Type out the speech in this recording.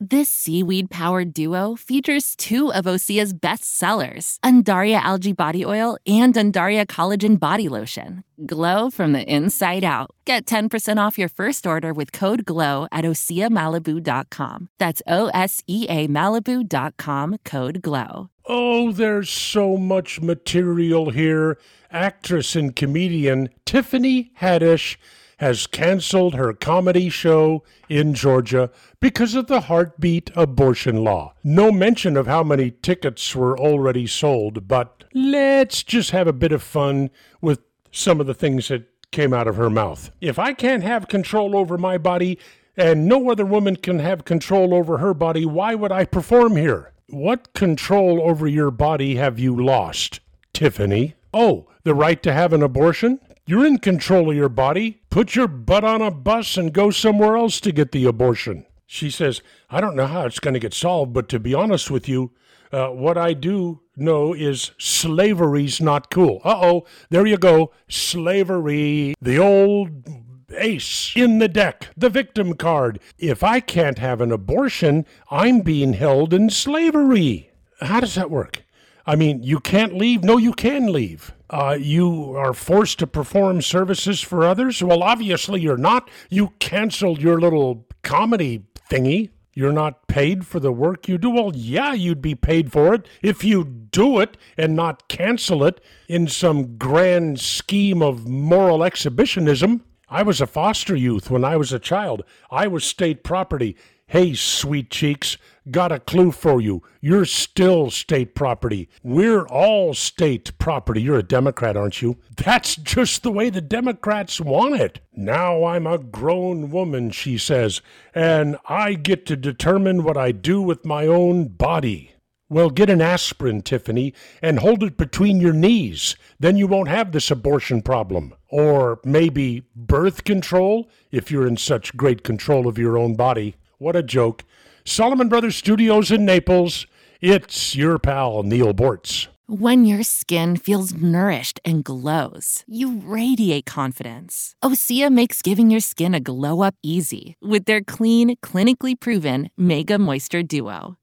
This seaweed powered duo features two of Osea's best sellers, Undaria Algae Body Oil and Undaria Collagen Body Lotion. Glow from the inside out. Get 10% off your first order with code GLOW at OseaMalibu.com. That's O S E A Malibu.com code GLOW. Oh, there's so much material here. Actress and comedian Tiffany Haddish has canceled her comedy show in Georgia because of the heartbeat abortion law. No mention of how many tickets were already sold, but let's just have a bit of fun with some of the things that came out of her mouth. If I can't have control over my body and no other woman can have control over her body, why would I perform here? What control over your body have you lost, Tiffany? Oh, the right to have an abortion? You're in control of your body. Put your butt on a bus and go somewhere else to get the abortion. She says, I don't know how it's going to get solved, but to be honest with you, uh, what I do know is slavery's not cool. Uh oh, there you go. Slavery. The old ace in the deck, the victim card. If I can't have an abortion, I'm being held in slavery. How does that work? I mean, you can't leave? No, you can leave. Uh, you are forced to perform services for others? Well, obviously you're not. You canceled your little comedy thingy. You're not paid for the work you do? Well, yeah, you'd be paid for it if you do it and not cancel it in some grand scheme of moral exhibitionism. I was a foster youth when I was a child. I was state property. Hey, sweet cheeks, got a clue for you. You're still state property. We're all state property. You're a Democrat, aren't you? That's just the way the Democrats want it. Now I'm a grown woman, she says, and I get to determine what I do with my own body. Well, get an aspirin, Tiffany, and hold it between your knees. Then you won't have this abortion problem. Or maybe birth control, if you're in such great control of your own body. What a joke. Solomon Brothers Studios in Naples. It's your pal, Neal Boortz. When your skin feels nourished and glows, you radiate confidence. Osea makes giving your skin a glow up easy with their clean, clinically proven Mega Moisture Duo.